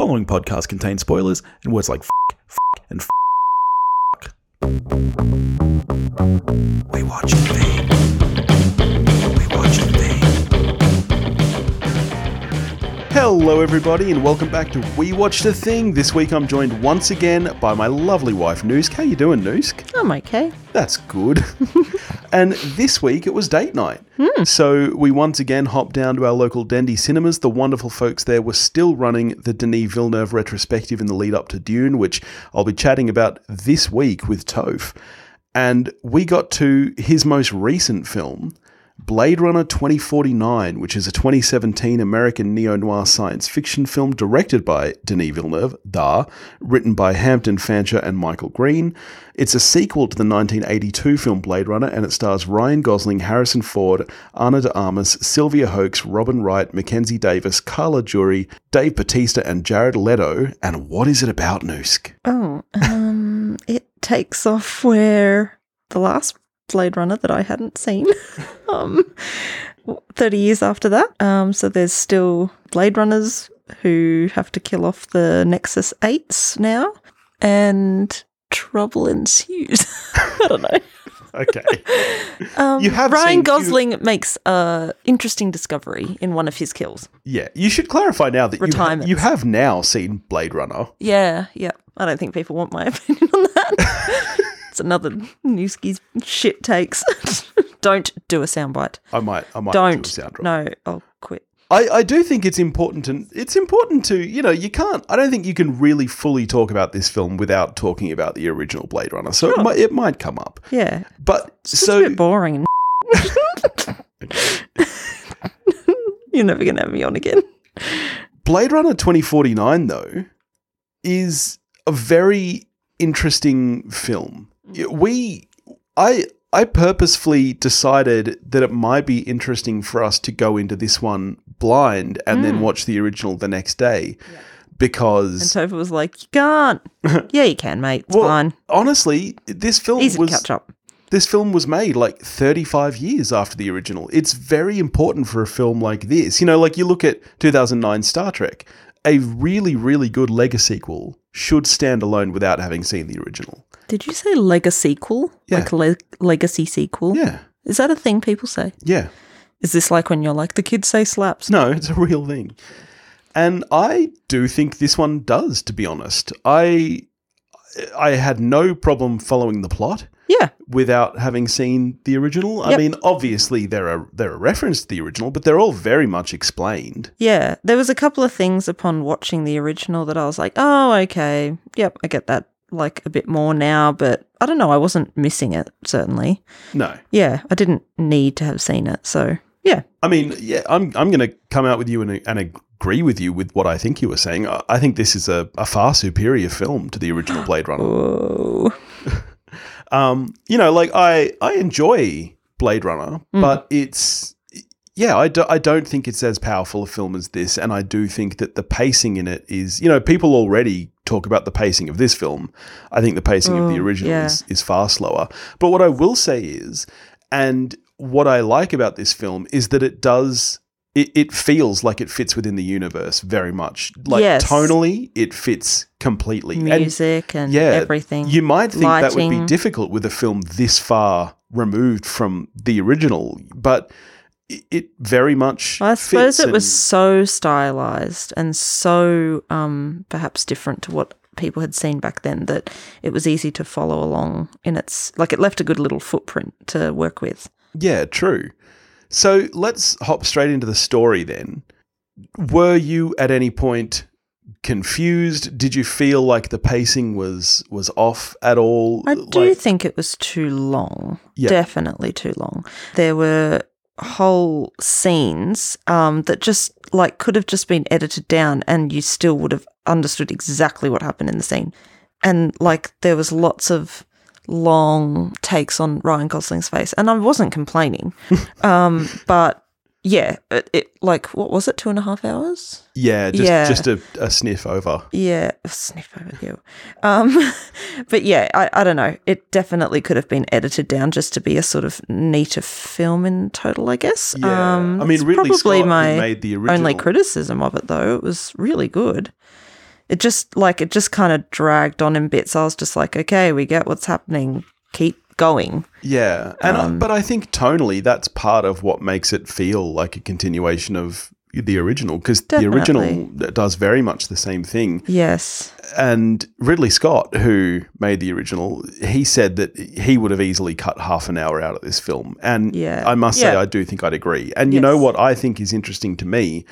following podcast contains spoilers and words like f, f and f. We watch TV. We watch TV. Hello, everybody, and welcome back to We Watched a Thing. This week I'm joined once again by my lovely wife, Noosk. How you doing, Noosk? I'm okay. That's good. and this week it was date night. Hmm. So we once again hopped down to our local Dendy cinemas. The wonderful folks there were still running the Denis Villeneuve retrospective in the lead up to Dune, which I'll be chatting about this week with Toph. And we got to his most recent film, Blade Runner 2049, which is a 2017 American neo noir science fiction film directed by Denis Villeneuve, da, written by Hampton Fancher and Michael Green. It's a sequel to the 1982 film Blade Runner, and it stars Ryan Gosling, Harrison Ford, Ana de Armas, Sylvia Hoeks, Robin Wright, Mackenzie Davis, Carla Juri, Dave Bautista, and Jared Leto. And what is it about, Noosk? Oh, um, it takes off where the last Blade Runner that I hadn't seen, um, 30 years after that. Um, so there's still Blade Runners who have to kill off the Nexus 8s now, and trouble ensues. I don't know. Okay. Um, You have Ryan seen- you- Gosling makes a interesting discovery in one of his kills. Yeah, you should clarify now that you, ha- you have now seen Blade Runner. Yeah, yeah. I don't think people want my opinion on that. Another Newski's shit takes. don't do a soundbite. I might, I might Don't. do a sound. No, I'll quit. I, I do think it's important to it's important to you know you can't I don't think you can really fully talk about this film without talking about the original Blade Runner so it, might, it might come up Yeah. but It's a so bit boring. and You're never going to have me on again. Blade Runner 2049 though is a very interesting film we I I purposefully decided that it might be interesting for us to go into this one blind and then mm. watch the original the next day And because Topher was like, You can't. yeah, you can, mate. It's Well, fine. honestly, this film Easy was to catch up. this film was made like 35 years after the original. It's very important for a film like this. You know, like you look at 2009 Star Trek, a really really good lega sequel should stand alone without having seen the original. Did you say legacy sequel? Yeah. Like le- legacy sequel? Yeah. Is that a thing people say? Yeah. Is this like when you're like, the kids say slaps? No, it's a real thing. And I do think this one does to be honest. I I had no problem following the plot. Yeah. without having seen the original. I mean, obviously there are there are reference to the original, but they're all very much explained. Yeah, there was a couple of things upon watching the original that I was like, oh, okay, yep, I get that like a bit more now, but I don't know, I wasn't missing it, certainly. No. Yeah, I didn't need to have seen it, so yeah. I mean, yeah, I'm I'm going to come out with you and, and agree with you with what I think you were saying. I, I think this is a, a far superior film to the original Blade Runner. Oh, Um, you know, like I I enjoy Blade Runner, but it's yeah, I, do, I don't think it's as powerful a film as this, and I do think that the pacing in it is, you know, people already talk about the pacing of this film. I think the pacing of the Oh, original yeah. is, is far slower. But what I will say is, and what I like about this film is that it does. It, it feels like it fits within the universe very much. Like Yes. tonally, it fits completely. And- music and, yeah, everything. You might think that would be difficult with a film this far removed from the original, but it, very much. I suppose it was so stylized and so um, perhaps different to what people had seen back then that it was easy to follow along in its like it left a good little footprint to work with. yeah, true. So let's hop straight into the story then. Were you at any point confused? Did you feel like the pacing was was off at all? I do Like- think it was too long. Yeah. Definitely too long. There were whole scenes um, that just like could have just been edited down and you still would have understood exactly what happened in the scene. And like there was lots of long takes on Ryan Gosling's face and I wasn't complaining. um, but yeah, it, it like what was it, two and a half hours? yeah, just Yeah. just a, a sniff over. Yeah, a sniff over you. Um, but yeah, I, I don't know. It definitely could have been edited down just to be a sort of neater film in total, I guess. Yeah, Um, I mean, Ridley probably Scott my made the original. only criticism of it, though. It was really good. it just like it just kind of dragged on in bits. I was just like, okay, we get what's happening. Keep going. Yeah, and I- Um, but I think tonally that's part of what makes it feel like a continuation of the original because the original does very much the same thing. Yes. And Ridley Scott, who made the original, he said that he would have easily cut half an hour out of this film. And Yeah. I must say, Yeah. I do think I'd agree. And you know what I think is interesting to me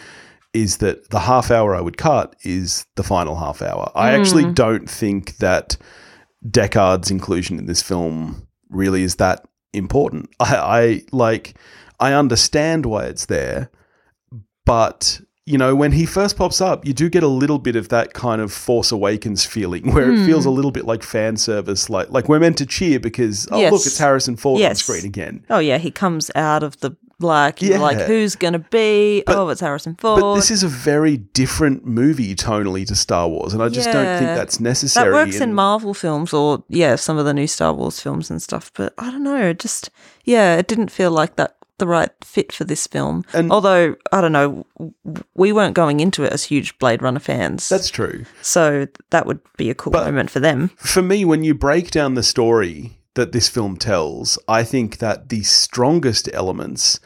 is that the half hour I would cut is the final half hour. I actually Mm. don't think that Deckard's inclusion in this film really is that important. I, I like, I understand why it's there, but you know, when he first pops up, you do get a little bit of that kind of Force Awakens feeling, where it feels Hmm. a little bit like fan service, like like we're meant to cheer because oh Yes. look, it's Harrison Ford on Yes. screen again. Oh yeah, he comes out of the black. You're like, who's gonna be? oh, it's Harrison Ford. But this is a very different movie tonally to Star Wars, and I just don't think that's necessary. that works in and- Marvel films or yeah, some of the new Star Wars films and stuff. But I don't know, it just yeah, it didn't feel like that the right fit for this film. And- Although I don't know, we weren't going into it as huge Blade Runner fans, That's true. so that would be a cool But- moment for them. For me, when you break down the story that this film tells, I think that the strongest elements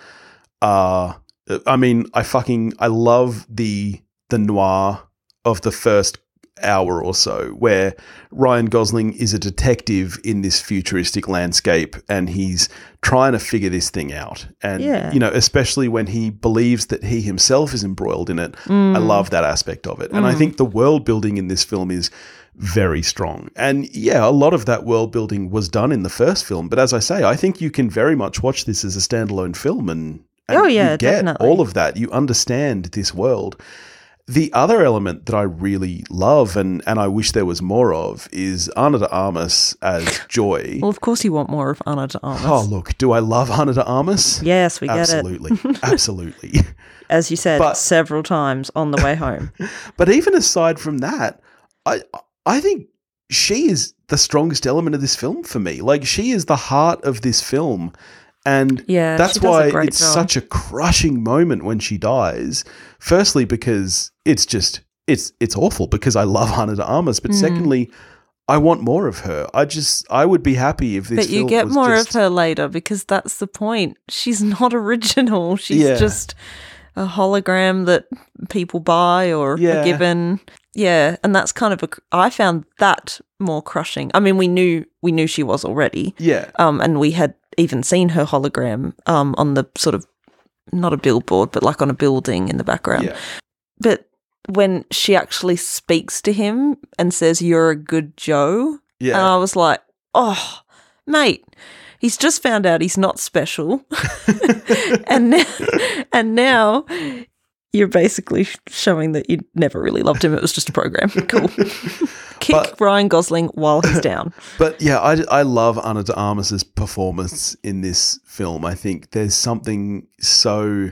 are. I mean, I fucking I love the the noir of the first hour or so, where Ryan Gosling is a detective in this futuristic landscape, and he's trying to figure this thing out. And Yeah. you know, especially when he believes that he himself is embroiled in it. I mm. love that aspect of it, and I mm. think the world building in this film is very strong. And yeah, a lot of that world building was done in the first film. But as I say, I think you can very much watch this as a standalone film and, and Oh, yeah, you get definitely. all of that. You understand this world. The other element that I really love and, and I wish there was more of is Ana de Armas as Joy. Well, of course, you want more of Ana de Armas. oh, look, do I love Ana de Armas? yes, we get it. Absolutely. Absolutely. As you said But- several times on the way home. But even aside from that, I I think she is the strongest element of this film for me. Like she is the heart of this film. And Yeah, that's she does a why it's job. such a crushing moment when she dies. Firstly, because it's just it's it's awful because I love Ana de Armas, Mm. but secondly, I want more of her. I just I would be happy if this But you get more just- of her later because that's the point. She's not original. She's Yeah. just a hologram that people buy or Yeah. are given. Yeah, and that's kind of a. I found that more crushing. I mean, we knew we knew she was already, Yeah. um, and we had even seen her hologram um on the sort of not a billboard, but like on a building in the background. Yeah. But when she actually speaks to him and says, "You're a good Joe," Yeah. and I was like, "Oh, mate." He's just found out he's not special, and now, and now you're basically showing that you never really loved him. It was just a program. Cool. Kick But- Ryan Gosling while he's down. But yeah, I, I love Ana de Armas's performance in this film. I think there's something so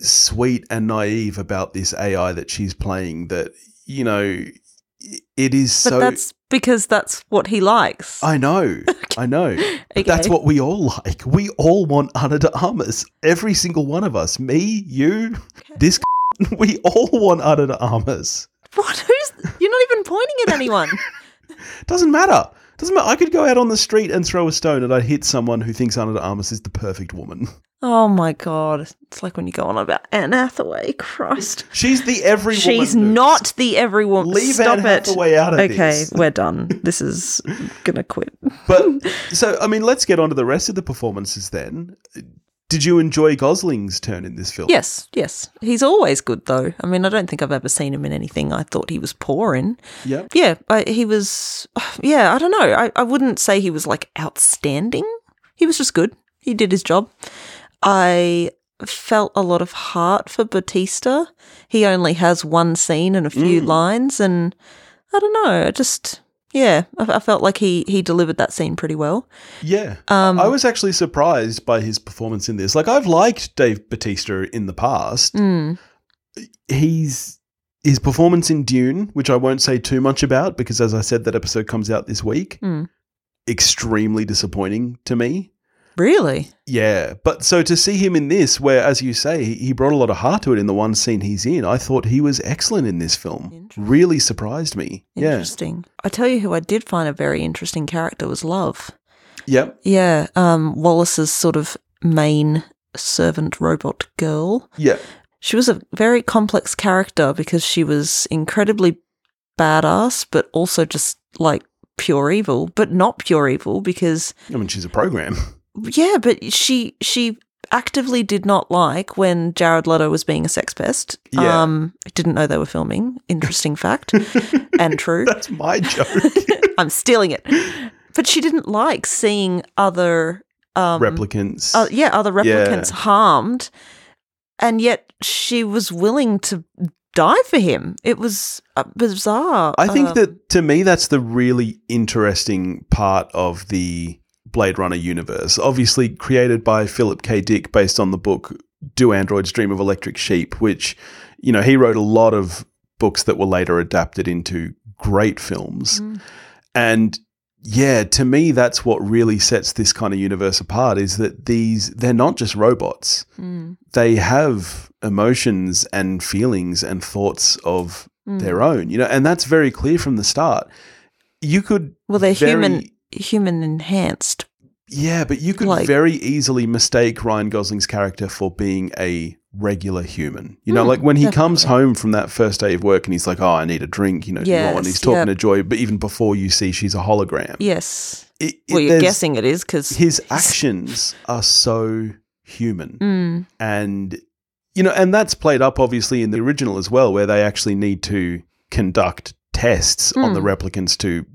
sweet and naive about this AI that she's playing that, you know, it is But so. that's because that's what he likes. I know, I know. But that's what we all like. We all want Ana de Armas. Every single one of us. Me, you, this. We all want Ana de Armas. What? Who's? You're not even pointing at anyone. Doesn't matter. Doesn't matter. I could go out on the street and throw a stone and I'd hit someone who thinks Ana de Armas is the perfect woman. oh my god! It's like when you go on about Anne Hathaway. Christ, She's the every woman. she's Newt. not the everyone. Leave Stop Anne it. Hathaway out of okay, this. we're done. This is gonna quit. But so I mean, let's get on to the rest of the performances then. Did you enjoy Gosling's turn in this film? Yes, yes. He's always good though. I mean, I don't think I've ever seen him in anything I thought he was poor in. Yeah. Yeah, I, he was. Yeah, I don't know. I, I wouldn't say he was like outstanding. He was just good. He did his job. I felt a lot of heart for Bautista. He only has one scene and a few Mm. lines, and I don't know. I just yeah, I, I felt like he he delivered that scene pretty well. Yeah. Um, I was actually surprised by his performance in this. Like I've liked Dave Bautista in the past. Mm, He's his performance in Dune, which I won't say too much about because as I said that episode comes out this week. Mm. Extremely disappointing to me. Really? Yeah, but so to see him in this, where as you say, he- he brought a lot of heart to it in the one scene he's in, I thought he was excellent in this film. Really surprised me. Yeah. Interesting. I tell you who I did find a very interesting character was Love. Yep. Yeah, um, Wallace's sort of main servant robot girl. Yeah. She was a very complex character because she was incredibly badass, but also just like pure evil, but not pure evil because I mean, she's a program. yeah, but she she actively did not like when Jared Leto was being a sex pest. Yeah. Um, I didn't know they were filming. Interesting fact and true. That's my joke. I'm stealing it. But she didn't like seeing other um, Replicants. uh, yeah, other Yeah. replicants harmed, and yet she was willing to die for him. It was uh, bizarre. I think Uh, that to me, that's the really interesting part of the Blade Runner universe. Obviously, created by Philip K. Dick based on the book Do Androids Dream of Electric Sheep, which, you know, he wrote a lot of books that were later adapted into great films. Mm. And yeah, to me, that's what really sets this kind of universe apart is that these, they're not just robots. Mm, They have emotions and feelings and thoughts of mm. their own, you know, and that's very clear from the start. You could well, they're very- human human enhanced. yeah, but you could like- very easily mistake Ryan Gosling's character for being a regular human. You know, Hmm, like when he comes home from that first day of work and he's like, "Oh, I need a drink," you know, do you want one? Yes, he's talking yep. to Joy, but even before you see she's a hologram, Yes. it, it- Well, you're guessing it is because his actions are so human. Mm, and you know and that's played up obviously in the original as well where they actually need to conduct tests on the Mm. replicants to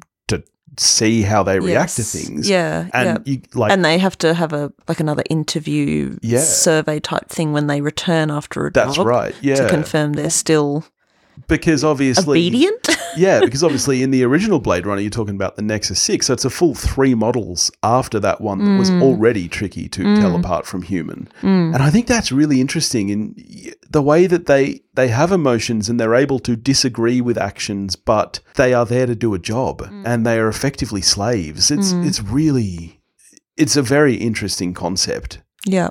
see how they react to things Yeah. and yeah. you like and they have to have a like another interview Yeah. survey type thing when they return after a that's job right to confirm they're still because obviously obedient. Yeah because obviously in the original blade runner you're talking about the nexus 6 so it's a full three models after that one that was Mm. already tricky to tell Mm. apart from human Mm, And I think that's really interesting in the way that they they have emotions and they're able to disagree with actions, but they are there to do a job and they are effectively slaves. It's Mm. it's really it's a very interesting concept. yeah.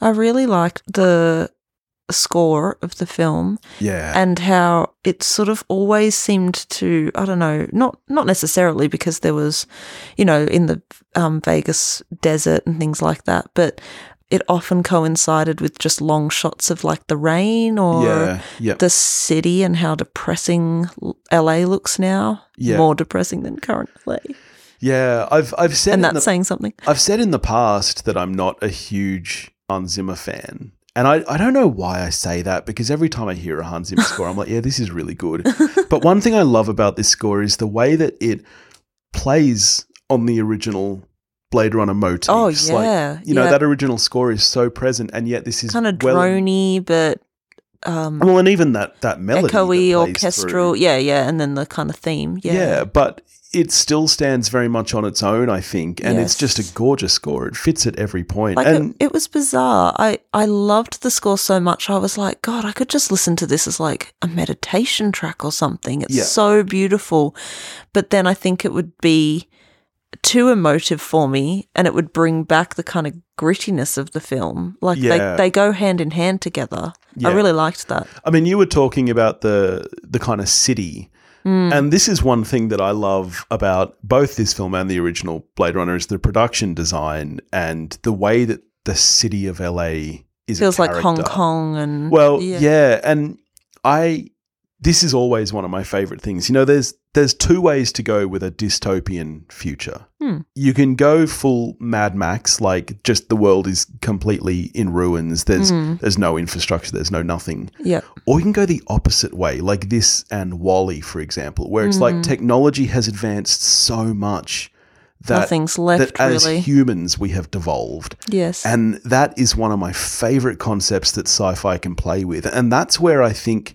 I really liked the score of the film Yeah. and how it sort of always seemed to I don't know not not necessarily because there was you know in the um, Vegas desert and things like that but it often coincided with just long shots of like the rain or yeah. Yeah. the city and how depressing LA looks now Yeah. more depressing than current LA Yeah. I've I've said and that's the, saying something I've said in the past that I'm not a huge Hans Zimmer fan. And I, I don't know why I say that because every time I hear a Hans Zimmer score, I'm like, yeah, this is really good. But one thing I love about this score is the way that it plays on the original Blade Runner motifs. oh Like, yeah you know, that original score is so present, and yet this is kind of well- drony but um Well, and even that that melody, that echoey plays orchestral through. yeah yeah and then the kind of theme yeah, Yeah. but it still stands very much on its own, I think, and it's just a gorgeous score. It fits at every point, Like and it, it was bizarre. I I loved the score so much. I was like, God, I could just listen to this as like a meditation track or something. It's Yeah. so beautiful. But then I think it would be too emotive for me, and it would bring back the kind of grittiness of the film. Like Yeah. they they go hand in hand together. Yeah. I really liked that. I mean, you were talking about the the kind of city, Mm. and this is one thing that I love about both this film and the original Blade Runner is the production design and the way that the city of LA is. a Feels like Hong. Kong and Well, yeah. and I this is always one of my favorite things. You know, there's there's two ways to go with a dystopian future. Hmm. You can go full Mad Max, like just the world is completely in ruins. There's Hmm. there's no infrastructure, there's no nothing. yeah, Or you can go the opposite way, like this and WALL-E, for example, where it's like Mhm. technology has advanced so much that nothing's left that as really. humans we have devolved. yes, And that is one of my favorite concepts that sci fi can play with. And that's where I think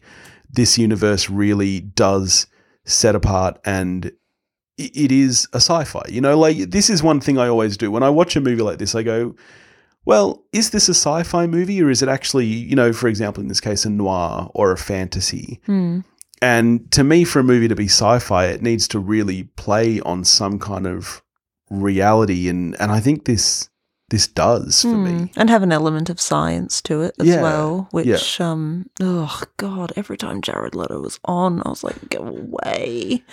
this universe really does set apart and it is a sci fi. You know, like this is one thing I always do. When I watch a movie like this, I go, well, is this a sci fi movie or is it actually, you know, for example, in this case, a noir or a fantasy? Hmm. And to me, for a movie to be sci fi, it needs to really play on some kind of reality. And, and I think this this does for me. and have an element of science to it as Yeah, well. yeah. Which, um, oh god, every time Jared Leto was on, I was like, go away.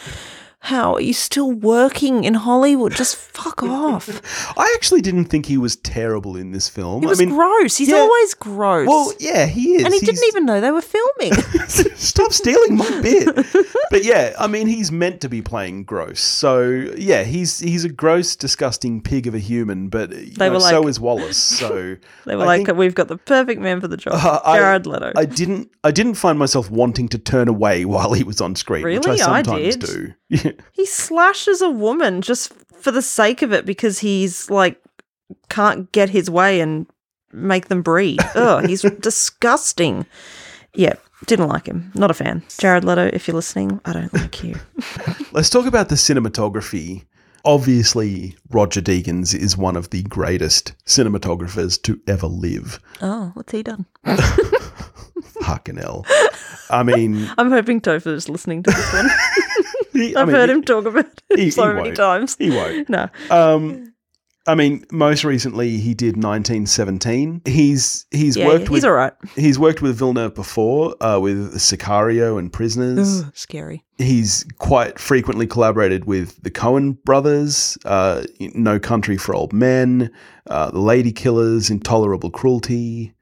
How are you still working in Hollywood? Just fuck off. I actually didn't think he was terrible in this film. He was I mean, gross. He's yeah. always gross. well, yeah, he is. and he He's- didn't even know they were filming. Stop stealing my bit. But yeah, I mean, he's meant to be playing gross. So yeah, he's he's a gross, disgusting pig of a human. But They know, were so is Wallace. So They were I like, think- "We've got the perfect man for the job, Uh, I- Jared Leto." I didn't I didn't find myself wanting to turn away while he was on screen, which I Really? I sometimes did. do. He slashes a woman just for the sake of it because he's like can't get his way and make them breed. Ugh, he's disgusting. Yeah, didn't like him. Not a fan. Jared Leto, if you're listening, I don't like you. Let's talk about the cinematography. Obviously, Roger Deakins is one of the greatest cinematographers to ever live. Oh, what's he done? Fucking hell. I mean, I'm hoping Topher is listening to this one. He, I've mean, heard he- him talk about it he- so he many times. He won't. No. Um, I mean, most recently he did 1917. He's he's Yeah, worked he's with all right. he's worked with Villeneuve before uh, with Sicario and Prisoners. Ugh, scary. He's quite frequently collaborated with the Coen brothers, uh, No Country for Old Men, uh, The Lady Killers, Intolerable Cruelty,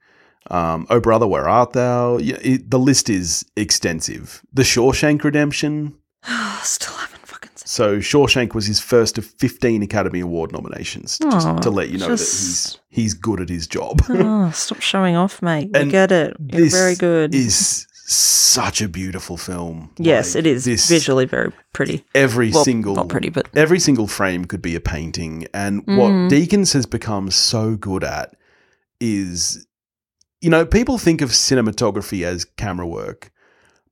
um, Oh Brother, Where Art Thou? Yeah, it, the list is extensive. The Shawshank Redemption. Still haven't fucking seen So Shawshank was his first of 15 Academy Award nominations, just Aw, to let you know that he's he's good at his job. Oh, stop showing off, mate. We And get it. You're this very good. is such a beautiful film. yes, Like, it is This, visually very pretty. every Well, single not pretty, but every single frame could be a painting and what Mhm. deakins has become so good at is you know people think of cinematography as camera work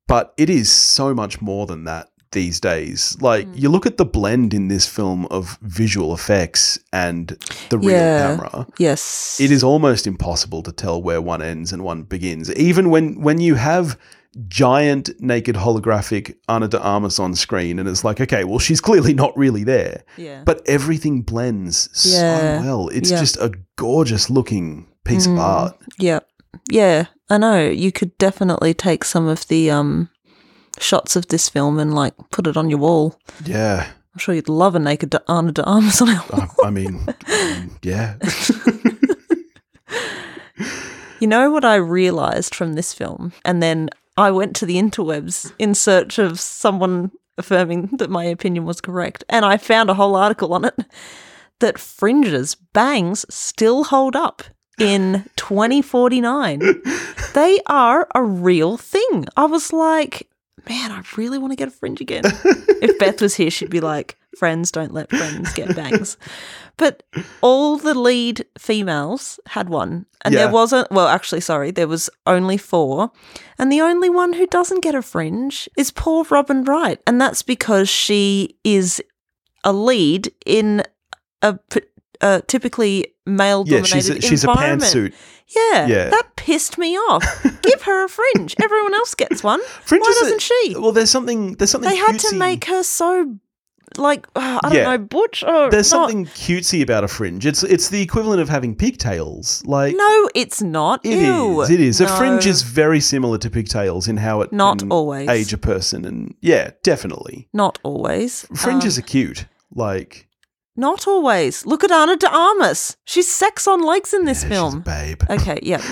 but it is so much more than that these days like Mm. you look at the blend in this film of visual effects and the real Yeah. camera yes, it is almost impossible to tell where one ends and one begins. Even when when you have giant naked holographic Ana de Armas on screen, and it's like, okay, well, she's clearly not really there, Yeah. but everything blends Yeah. so well. It's Yeah. just a gorgeous looking piece of Mm. art. Yeah. Yeah, I know. You could definitely take some of the um shots of this film and like put it on your wall. Yeah, I'm sure you'd love a naked Ana de Armas on. I, I mean, um, yeah, You know what I realized from this film? And then I went to the interwebs in search of someone affirming that my opinion was correct. And I found a whole article on it that fringes, bangs, still hold up in 2049. they are a real thing. I was like, man, I really want to get a fringe again. if Beth was here, she'd be like, friends don't let friends get bangs. But all the lead females had one. And Yeah. there wasn't, well, actually, sorry, there was only four. And the only one who doesn't get a fringe is poor Robin Wright. And that's because she is a lead in a, a typically male yeah. dominated She's a, she's a environment. pantsuit. Yeah, Yeah. that pissed me off. Give her a fringe. Everyone else gets one. Fringe Why doesn't she? Well, there's something. There's something. They had to make her so, like, uh, I don't Yeah. know, butch. Or There's not. something cutesy about a fringe. It's it's the equivalent of having pigtails. Like No, it's not. It is. Ew. It is. A fringe is very similar to pigtails in how it Not always. age a person, and yeah, definitely. Not always. Fringes Um, are cute. Like not always. Look at Ana de Armas. She's sex on legs in this yeah, film. babe. Okay, yeah.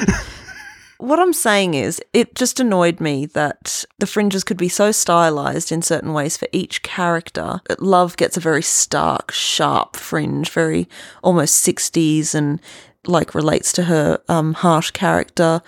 what I'm saying is, it just annoyed me that the fringes could be so stylized in certain ways for each character. Love gets a very stark, sharp fringe, very almost 60s and like relates to her um, harsh character.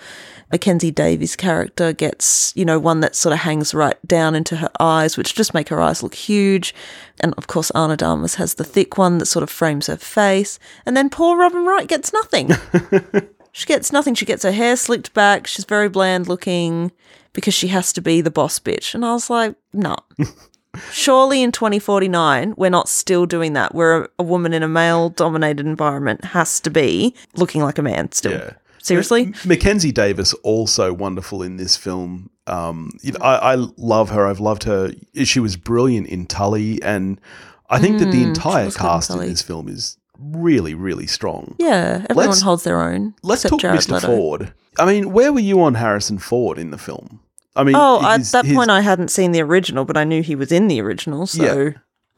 Mackenzie Davis' character gets, you know, one that sort of hangs right down into her eyes, which just make her eyes look huge. And of course, Ana de Armas has the thick one that sort of frames her face. And then poor Robin Wright gets nothing. She gets nothing. She gets her hair slicked back. She's very bland looking because she has to be the boss bitch. And I was like, no. Surely in 2049, we're not still doing that, where a, a woman in a male dominated environment has to be looking like a man still. Yeah. Seriously? Mackenzie Davis also wonderful in this film. Um, you know, I, I love her. I've loved her. She was brilliant in Tully, and I think that the Mm, entire was good in cast in this film is really, really strong. Yeah, everyone Let's- holds their own. Let's talk Jared Mr. Leto. Ford. I mean, where were you on Harrison Ford in the film? I mean, Oh, at that his- point, I hadn't seen the original, but I knew he was in the original. So Yeah.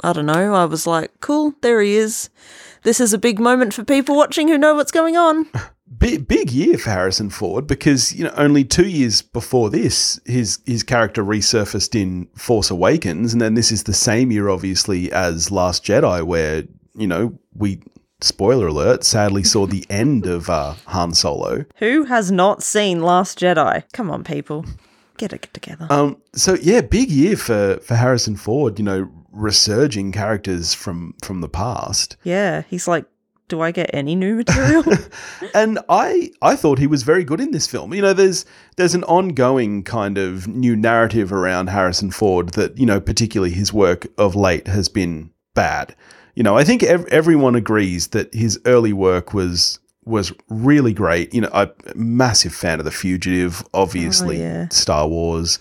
I don't know. I was like, cool, there he is. This is a big moment for people watching who know what's going on. big, big year for Harrison Ford because you know only two years before this, his his character resurfaced in Force Awakens, and then this is the same year, obviously, as Last Jedi, where you know we spoiler alert sadly saw the end of uh, Han Solo. Who has not seen Last Jedi? Come on, people, get it together. Um, so yeah, big year for for Harrison Ford. You know, resurging characters from from the past. yeah, he's like, do I get any new material? and I I thought he was very good in this film. You know, there's there's an ongoing kind of new narrative around Harrison Ford that you know, particularly his work of late has been bad. You know, I think ev- everyone agrees that his early work was was really great. You know, I'm a massive fan of The Fugitive, obviously oh, yeah. Star Wars.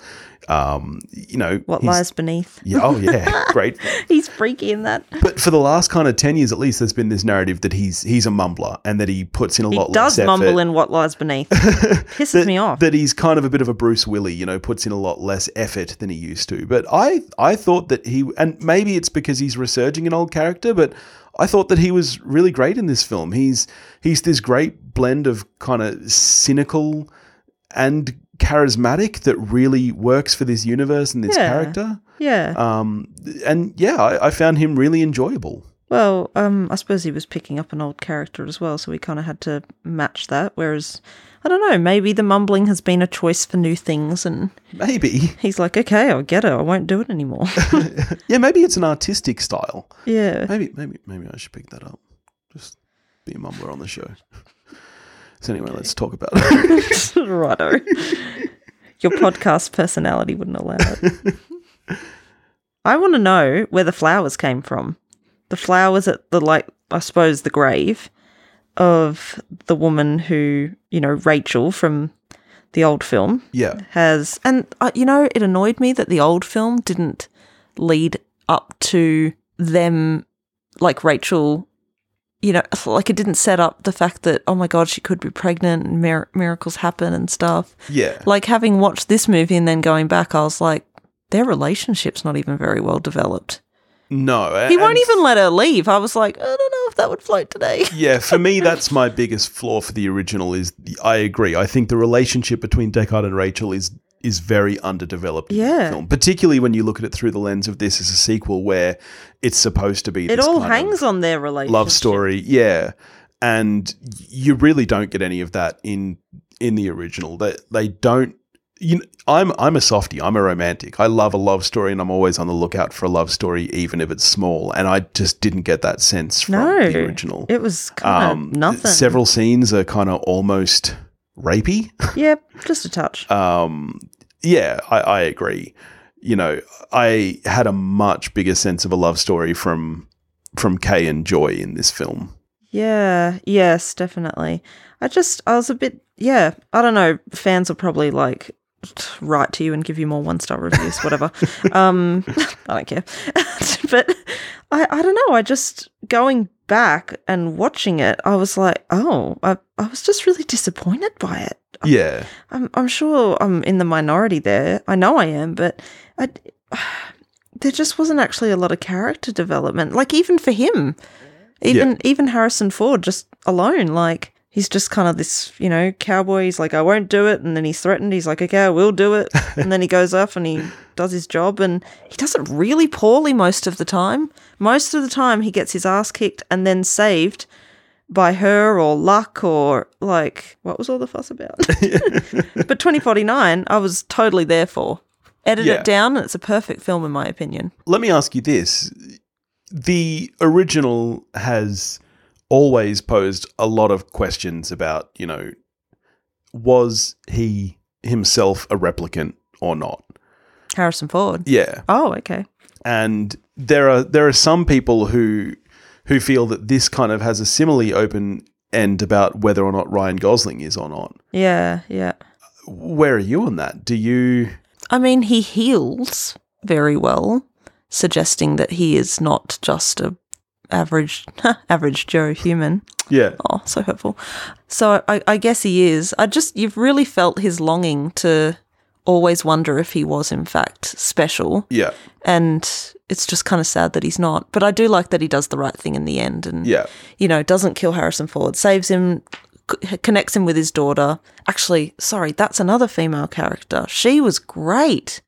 Um, you know, what lies beneath? Yeah, oh yeah, great. He's freaky in that. But for the last kind of ten years, at least, there's been this narrative that he's he's a mumbler and that he puts in a He lot He does less mumble effort. in what lies beneath. Pisses that, me off. that he's kind of a bit of a Bruce Willis, you know, puts in a lot less effort than he used to. But I I thought that he and maybe it's because he's resurging an old character, but I thought that he was really great in this film. He's he's this great blend of kind of cynical and charismatic that really works for this universe and this Yeah. character. yeah. Um, and yeah, I, I found him really enjoyable. Well, um, I suppose he was picking up an old character as well, so we kind of had to match that. Whereas, I don't know, maybe the mumbling has been a choice for new things, and Maybe, he's like, okay, I'll get it. I won't do it anymore. yeah, maybe it's an artistic style. yeah. Maybe, maybe, maybe I should pick that up. Just be a mumbler on the show. So anyway, let's talk about it. Righto. Your podcast personality wouldn't allow it. I want to know where the flowers came from. The flowers at the, like, I suppose, the grave of the woman who, you know, Rachel from the old film yeah, has and uh, you know it annoyed me that the old film didn't lead up to them like Rachel you know like it didn't set up the fact that oh my god she could be pregnant and mir- miracles happen and stuff yeah, like having watched this movie and then going back I was like their relationship's not even very well developed no. he won't even let her leave I was like I don't know if that would float today Yeah, for me, that's my biggest flaw for the original. Is the, I agree. I think the relationship between Deckard and Rachel is is very underdeveloped. Yeah. film, particularly when you look at it through the lens of this as a sequel, where it's supposed to be. it all hangs on their relationship love story yeah and you really don't get any of that in in the original they they don't you know, I'm I'm a softie. I'm a romantic. I love a love story, and I'm always on the lookout for a love story, even if it's small. And I just didn't get that sense from no the original. it was kind Um, of nothing Several scenes are kind of almost rapey. Yeah, just a touch. Um, yeah, I, I agree. You know, I had a much bigger sense of a love story from from Kay and Joy in this film. yeah, yes, definitely. I just, I was a bit, yeah, I don't know. Fans will probably like write to you and give you more one star reviews, whatever. um, I don't care. but I, I don't know. I just, going back and watching it, I was like, oh, I, I was just really disappointed by it. Yeah, I'm, I'm sure I'm in the minority there. I know I am, but I, there just wasn't actually a lot of character development. Like even for him, even even Harrison Ford, just alone, like he's just kind of this, you know, cowboy. He's like, I won't do it, and then he's threatened. He's like, okay, I will do it, and then he goes off and he does his job, and he does it really poorly most of the time. Most of the time, he gets his ass kicked and then saved by her or luck or like what was all the fuss about? but 2049, I was totally there for. Edit Yeah. it down, and it's a perfect film in my opinion. let me ask you this: the original has always posed a lot of questions about, you know, was he himself a replicant or not? Harrison Ford. Yeah, Oh, okay. and there are there are some people who who feel that this kind of has a similarly open end about whether or not Ryan Gosling is or not. Yeah, yeah. Where are you on that? Do you? I mean, he heals very well, suggesting that he is not just a average average Joe human. Yeah. Oh, so hurtful. So I, I guess he is. I just you've really felt his longing to always wonder if he was in fact special. Yeah. And it's just kind of sad that he's not. But I do like that he does the right thing in the end and Yeah. you know, doesn't kill Harrison Ford, saves him, c- connects him with his daughter. Actually, sorry, that's another female character. She was great.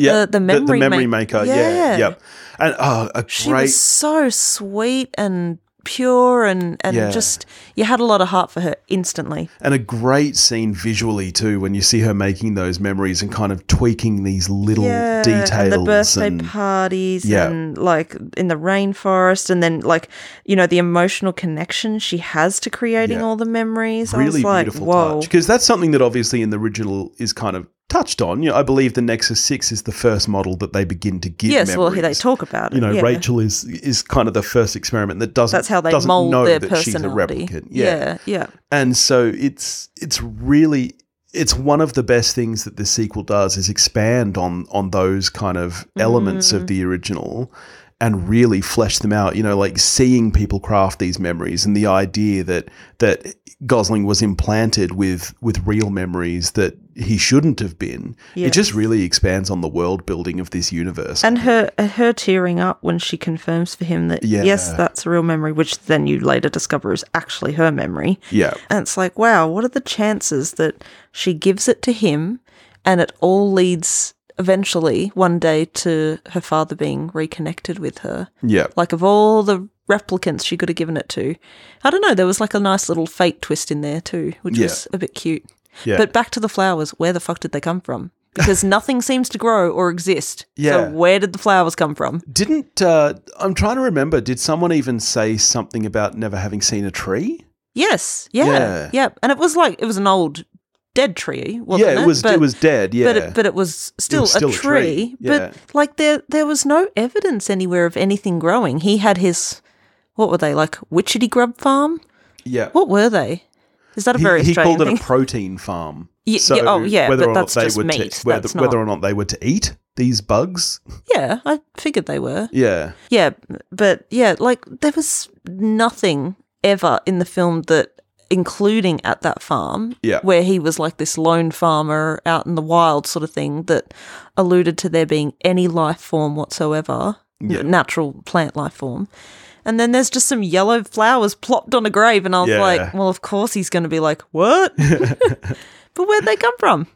Yeah. The- the memory memory ma- maker. Yeah. Yeah. Yep. And oh, a She great was so sweet and pure and and Yeah. just you had a lot of heart for her instantly. and a great scene visually too when you see her making those memories and kind of tweaking these little details and the birthday and- parties Yeah. and like in the rainforest and then like you know the emotional connection she has to creating Yeah. all the memories. I was really like, beautiful whoa. touch because that's something that obviously in the original is kind of touched on. You know, I believe the Nexus Six is the first model that they begin to give. Yes, well, memories. they talk about it. You know, yeah. Rachel is is kind of the first experiment that doesn't. That's how they doesn't mold know their that personality. she's a replicant. yeah, yeah. and so it's it's really it's one of the best things that this sequel does is expand on on those kind of elements Mm. of the original and really flesh them out you know like seeing people craft these memories and the idea that that Gosling was implanted with with real memories that he shouldn't have been. It just really expands on the world building of this universe. And her her tearing up when she confirms for him that yes, that's a real memory, which then you later discover is actually her memory. yeah. And it's like, wow, what are the chances that she gives it to him and it all leads eventually one day to her father being reconnected with her? yeah Like, of all the replicants she could have given it to, I don't know, there was like a nice little fate twist in there too, which Yeah. was a bit cute. yeah But back to the flowers, where the fuck did they come from? Because nothing seems to grow or exist. Yeah. So where did the flowers come from? didn't uh, I'm trying to remember did someone even say something about never having seen a tree Yes. Yeah. Yeah. Yeah. And it was like it was an old dead tree, wasn't yeah, it? it was But- it was dead. Yeah, But it, but it was still, was still a a tree. tree, yeah. But like there there was no evidence anywhere of anything growing. He had his what were they like witchetty grub farm? yeah. What were they? Is that a he, very he Australian called it a protein farm. Ye- yeah, oh, yeah, whether but or that's not they just were meat, To, whether, whether or not they were to eat these bugs. yeah, I figured they were. Yeah, Yeah, but yeah, like there was nothing ever in the film that including at that farm Yeah. where he was like this lone farmer out in the wild sort of thing that alluded to there being any life form whatsoever Yeah. natural plant life form and then there's just some yellow flowers plopped on a grave and i was Yeah. like well of course he's going to be like what but where'd they come from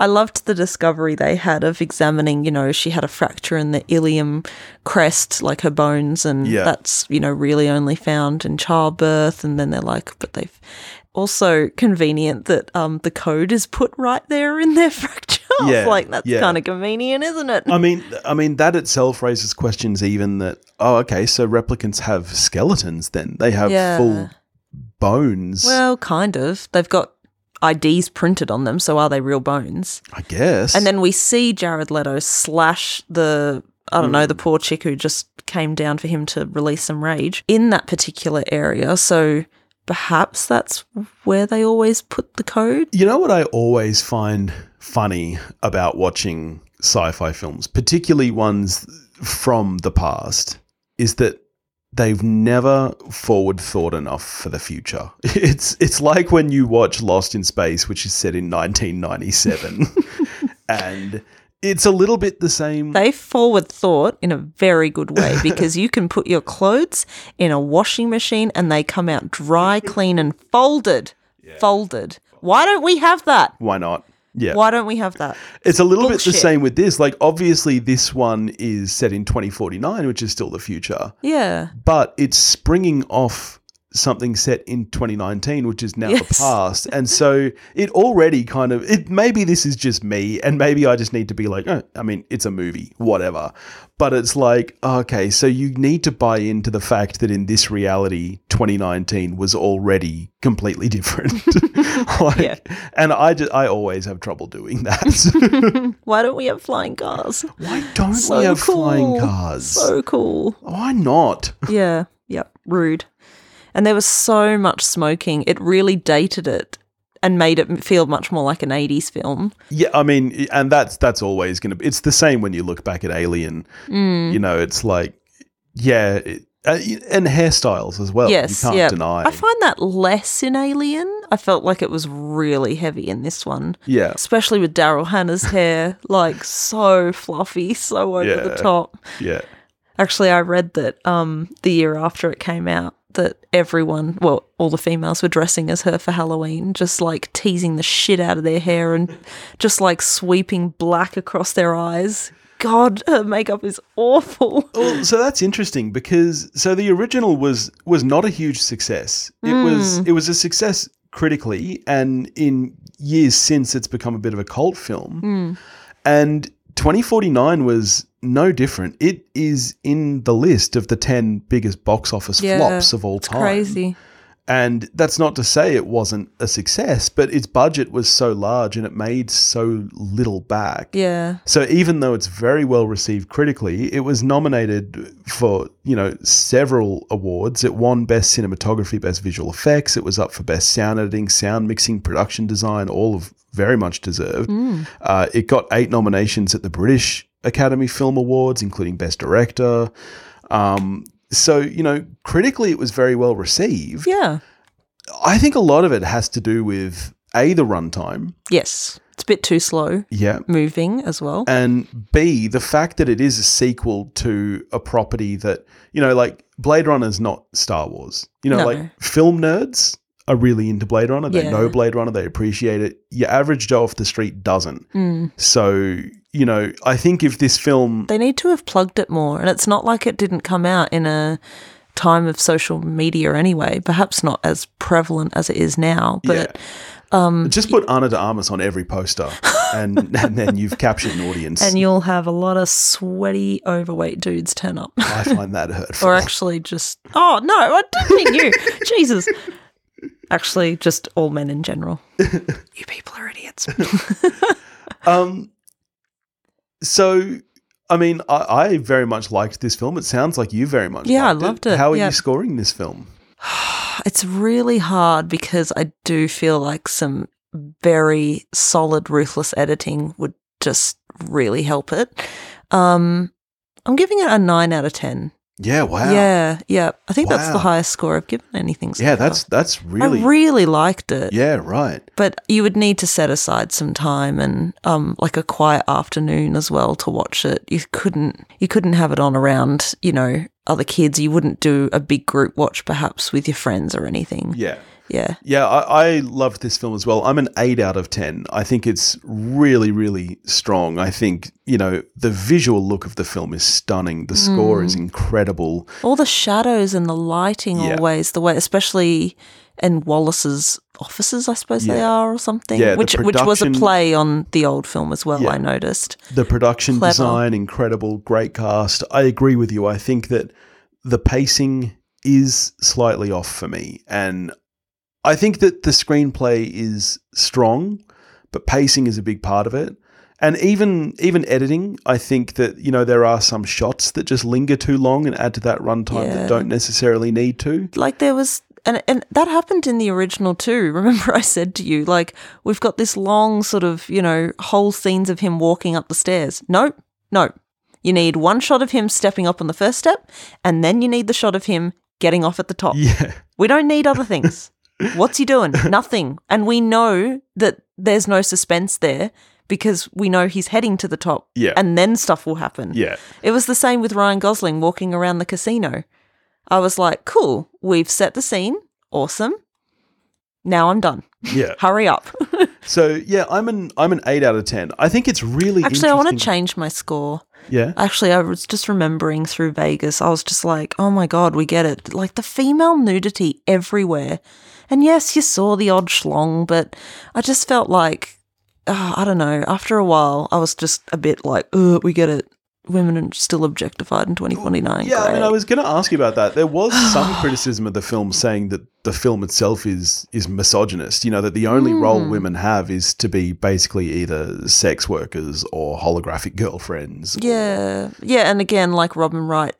I loved the discovery they had of examining, you know, she had a fracture in the ilium crest, like her bones, and Yeah. that's, you know, really only found in childbirth. And then they're like, but they've also convenient that um, the code is put right there in their fracture. Yeah, like, that's yeah. kind of convenient, isn't it? I mean, I mean that itself raises questions. Even that. Oh, okay. So replicants have skeletons. Then they have Yeah. full bones. well, kind of. They've got IDs printed on them, so are they real bones? I guess. And then we see Jared Leto slash the I don't know the hmm. poor chick who just came down for him to release some rage in that particular area. So perhaps that's where they always put the code. You know what I always find funny about watching sci-fi films, particularly ones from the past, is that they've never forward thought enough for the future. It's it's like when you watch Lost in Space, which is set in 1997, and it's a little bit the same. They forward thought in a very good way because you can put your clothes in a washing machine and they come out dry, clean, and folded. Folded. Why don't we have that? Why not? Yeah. Why don't we have that? It's a little bit the same with this. Like, obviously, this one is set in 2049, which is still the future. Yeah. but it's springing off something set in 2019 which is now the past and so it already kind of it maybe this is just me and maybe i just need to be like oh, i mean it's a movie whatever but it's like okay so you need to buy into the fact that in this reality 2019 was already completely different like, Yeah. and i just i always have trouble doing that Why don't we have flying cars? why don't So we have cool. flying cars So cool. why not Yeah. Yep. Rude. And there was so much smoking. It really dated it and made it feel much more like an 80s film. Yeah, I mean, and that's that's always going to be. It's the same when you look back at Alien. Mm. You know, it's like, yeah, it, Uh, and hairstyles as well. yes, you can't yeah. deny. I find that less in Alien. I felt like it was really heavy in this one, yeah, especially with Daryl Hannah's hair, like so fluffy, so over Yeah. the top. yeah, Actually, I read that um, the year after it came out, that everyone, well, all the females were dressing as her for Halloween, just like teasing the shit out of their hair and just like sweeping black across their eyes. God, her makeup is awful. Well, so that's interesting because so the original was was not a huge success. It was mm. it was a success critically, and in years since, it's become a bit of a cult film. Mm. And 2049 was no different. It is in the list of the 10 biggest box office Yeah, flops of all It's time. crazy. And that's not to say it wasn't a success, but its budget was so large and it made so little back. Yeah. So even though it's very well received critically, it was nominated for, you know, several awards. It won Best Cinematography, Best Visual Effects. It was up for Best Sound Editing, Sound Mixing, Production Design, all of very much deserved. Uh, it got eight nominations at the British Academy Film Awards, including Best Director. Um, so, you know, critically it was very well received. Yeah. I think a lot of it has to do with A, the runtime. Yes. It's a bit too slow Yeah. moving as well. And B, the fact that it is a sequel to a property that, you know, like Blade Runner is not Star Wars. You know, No. like film nerds are really into Blade Runner. They Yeah. know Blade Runner, they appreciate it. Your average Joe off the street doesn't. Mm. So, you know, I think if this film. They need to have plugged it more. And it's not like it didn't come out in a time of social media anyway. Perhaps not as prevalent as it is now. But um, just put Ana de Armas on every poster and, and then you've captured an audience. and you'll have a lot of sweaty, overweight dudes turn up. I find that hurtful. or actually just oh no, I didn't mean you. Jesus. Actually, just all men in general. you people are idiots. Um, so, I mean, I, I very much liked this film. It sounds like you very much. Yeah, I loved it. How are Yeah. you scoring this film? it's really hard because I do feel like some very solid, ruthless editing would just really help it. Um, I'm giving it a nine out of ten. Yeah, wow. Yeah, yeah. I think that's the highest score I've given anything. So Yeah, that's that's really I really liked it. Yeah, right. but you would need to set aside some time and um like a quiet afternoon as well to watch it you couldn't you couldn't have it on around you know other kids you wouldn't do a big group watch perhaps with your friends or anything Yeah. Yeah Yeah, I, I loved this film as well. I'm an eight out of ten. I think it's really, really strong. I think you know the visual look of the film is stunning. The score Mm. is incredible. all the shadows and the lighting Yeah. always the way especially in Wallace's offices I suppose they are or something Yeah, which which was a play on the old film as well Yeah. I noticed The production Clever. design, incredible, great cast. I agree with you. I think that the pacing is slightly off for me, and I think that the screenplay is strong, but pacing is a big part of it. And even even editing, I think that you know there are some shots that just linger too long and add to that runtime Yeah. that don't necessarily need to. like there was and and that happened in the original too. Remember I said to you like we've got this long sort of, you know, whole scenes of him walking up the stairs. No. No. You need one shot of him stepping up on the first step and then you need the shot of him getting off at the top. Yeah, We don't need other things. What's he doing? Nothing. And we know that there's no suspense there because we know he's heading to the top Yeah. and then stuff will happen. yeah, It was the same with Ryan Gosling walking around the casino. I was like, cool, we've set the scene. Awesome. Now I'm done. yeah. Hurry up. So yeah, I'm an I'm an eight out of ten. I think it's really Actually, I want to change my score. Yeah, Actually, I was just remembering through Vegas, I was just like, oh my God, we get it. Like the female nudity everywhere. And yes, you saw the odd schlong, but I just felt like, oh, I don't know, after a while, I was just a bit like, oh, we get it. Women are still objectified in 2029. Yeah, I mean, I was going to ask you about that. There was some criticism of the film saying that the film itself is is misogynist. You know that the only role Hmm. women have is to be basically either sex workers or holographic girlfriends. Yeah, yeah, and again, like Robin Wright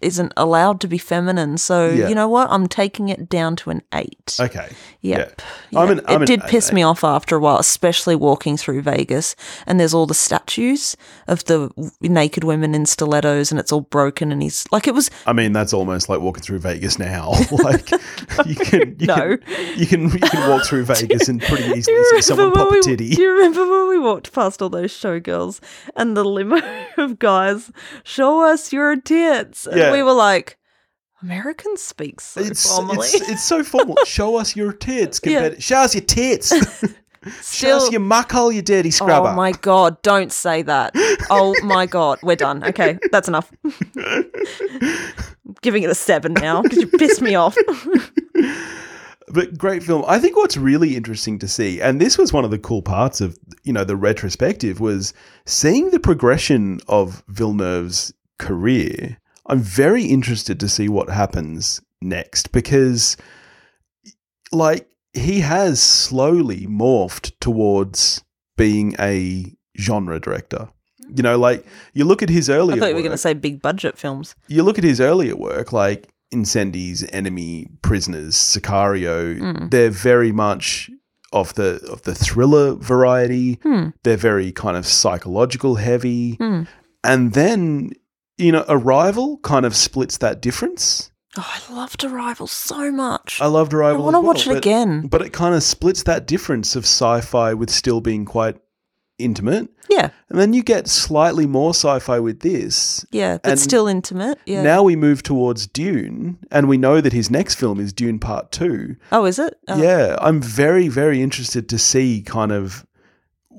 isn't allowed to be feminine. So Yeah. you know what? I'm taking it down to an eight. Okay. Yep. Yeah. I'm Yep. an- it did eight, piss eight. me off after a while, especially walking through Vegas and there's all the statues of the naked women in stilettos and it's all broken and he's like it was I mean, that's almost like walking through Vegas now. like you can, you No. can, you can, you can walk through Vegas and pretty easily see someone pop a titty. Do you remember when we walked past all those showgirls and the limo of guys, show us your tits? And Yeah. we were like, Americans speak so It's, formally. it's it's so formal. Show us your tits. Yeah. compared- Show us your tits. Show us your muckhole, you dirty oh scrubber. oh my god, don't say that. Oh my god, we're done. Okay, that's enough. Giving it a seven now because you pissed me off. But great film. I think what's really interesting to see, and this was one of the cool parts of you know the retrospective, was seeing the progression of Villeneuve's career. I'm very interested to see what happens next because, like, he has slowly morphed towards being a genre director. You know, like you look at his earlier. I thought you were going to say big budget films. you look at his earlier work, like Incendies, Enemy, Prisoners, Sicario. Mm. They're very much of the of the thriller variety. Hmm. They're very kind of psychological heavy, Hmm. and then you know, Arrival kind of splits that difference. Oh, I loved Arrival so much. I loved Arrival. I want to well, watch it but- again. but it kind of splits that difference of sci-fi with still being quite intimate, Yeah, and then you get slightly more sci-fi with this, yeah, but still intimate. Yeah. Now we move towards Dune, and we know that his next film is Dune Part Two. oh, is it? Oh. Yeah, I'm very, very interested to see kind of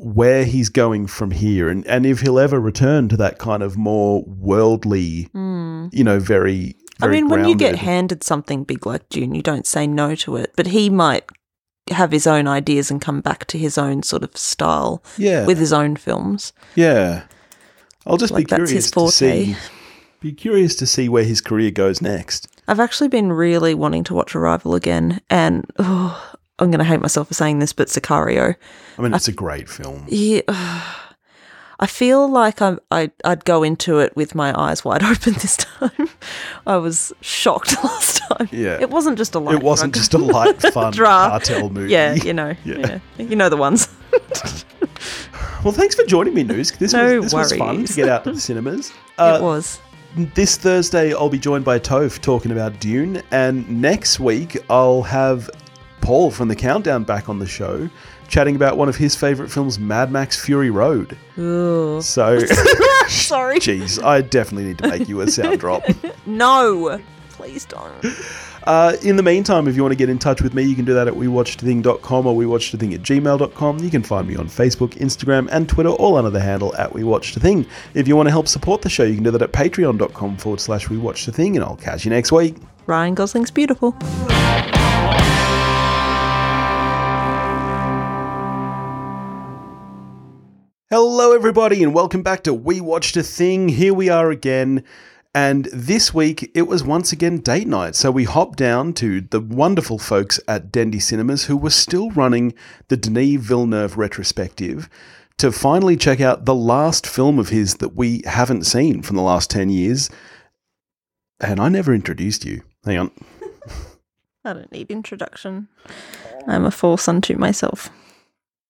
where he's going from here, and and if he'll ever return to that kind of more worldly, Hmm. you know, very. I very mean, when you get handed something big like Dune, you don't say no to it. But he might have his own ideas and come back to his own sort of style yeah, with his own films. yeah, I'll just Like, be curious to see. Be curious to see where his career goes next. I've actually been really wanting to watch Arrival again, and oh, I'm going to hate myself for saying this, but Sicario. I mean, it's a great film. Yeah, I feel like I'm, I, I'd go into it with my eyes wide open this time. I was shocked last time. Yeah. It wasn't just a light It wasn't drug. just a light, fun cartel movie. Yeah, you know. Yeah. yeah. You know the ones. Well, thanks for joining me, Noosk. This, No was, this was fun to get out to the cinemas. Uh, it was. This Thursday, I'll be joined by Toph talking about Dune, and next week, I'll have Paul from the Countdown back on the show, chatting about one of his favourite films, Mad Max Fury Road. Ugh. So, Sorry. Jeez, I definitely need to make you a sound drop. No. Please don't. Uh, in the meantime, if you want to get in touch with me, you can do that at wewatchedathing.com or wewatchedathing at gmail.com. You can find me on Facebook, Instagram, and Twitter, all under the handle at wewatchedathing. If you want to help support the show, you can do that at patreon.com forward slash wewatchedathing, and I'll catch you next week. Ryan Gosling's beautiful. Hello, everybody, and welcome back to We Watched a Thing. Here we are again. And this week, it was once again date night. So we hopped down to the wonderful folks at Dendy Cinemas who were still running the Denis Villeneuve retrospective to finally check out the last film of his that we haven't seen from the last 10 years. And I never introduced you. Hang on. I don't need introduction. I'm a force unto myself.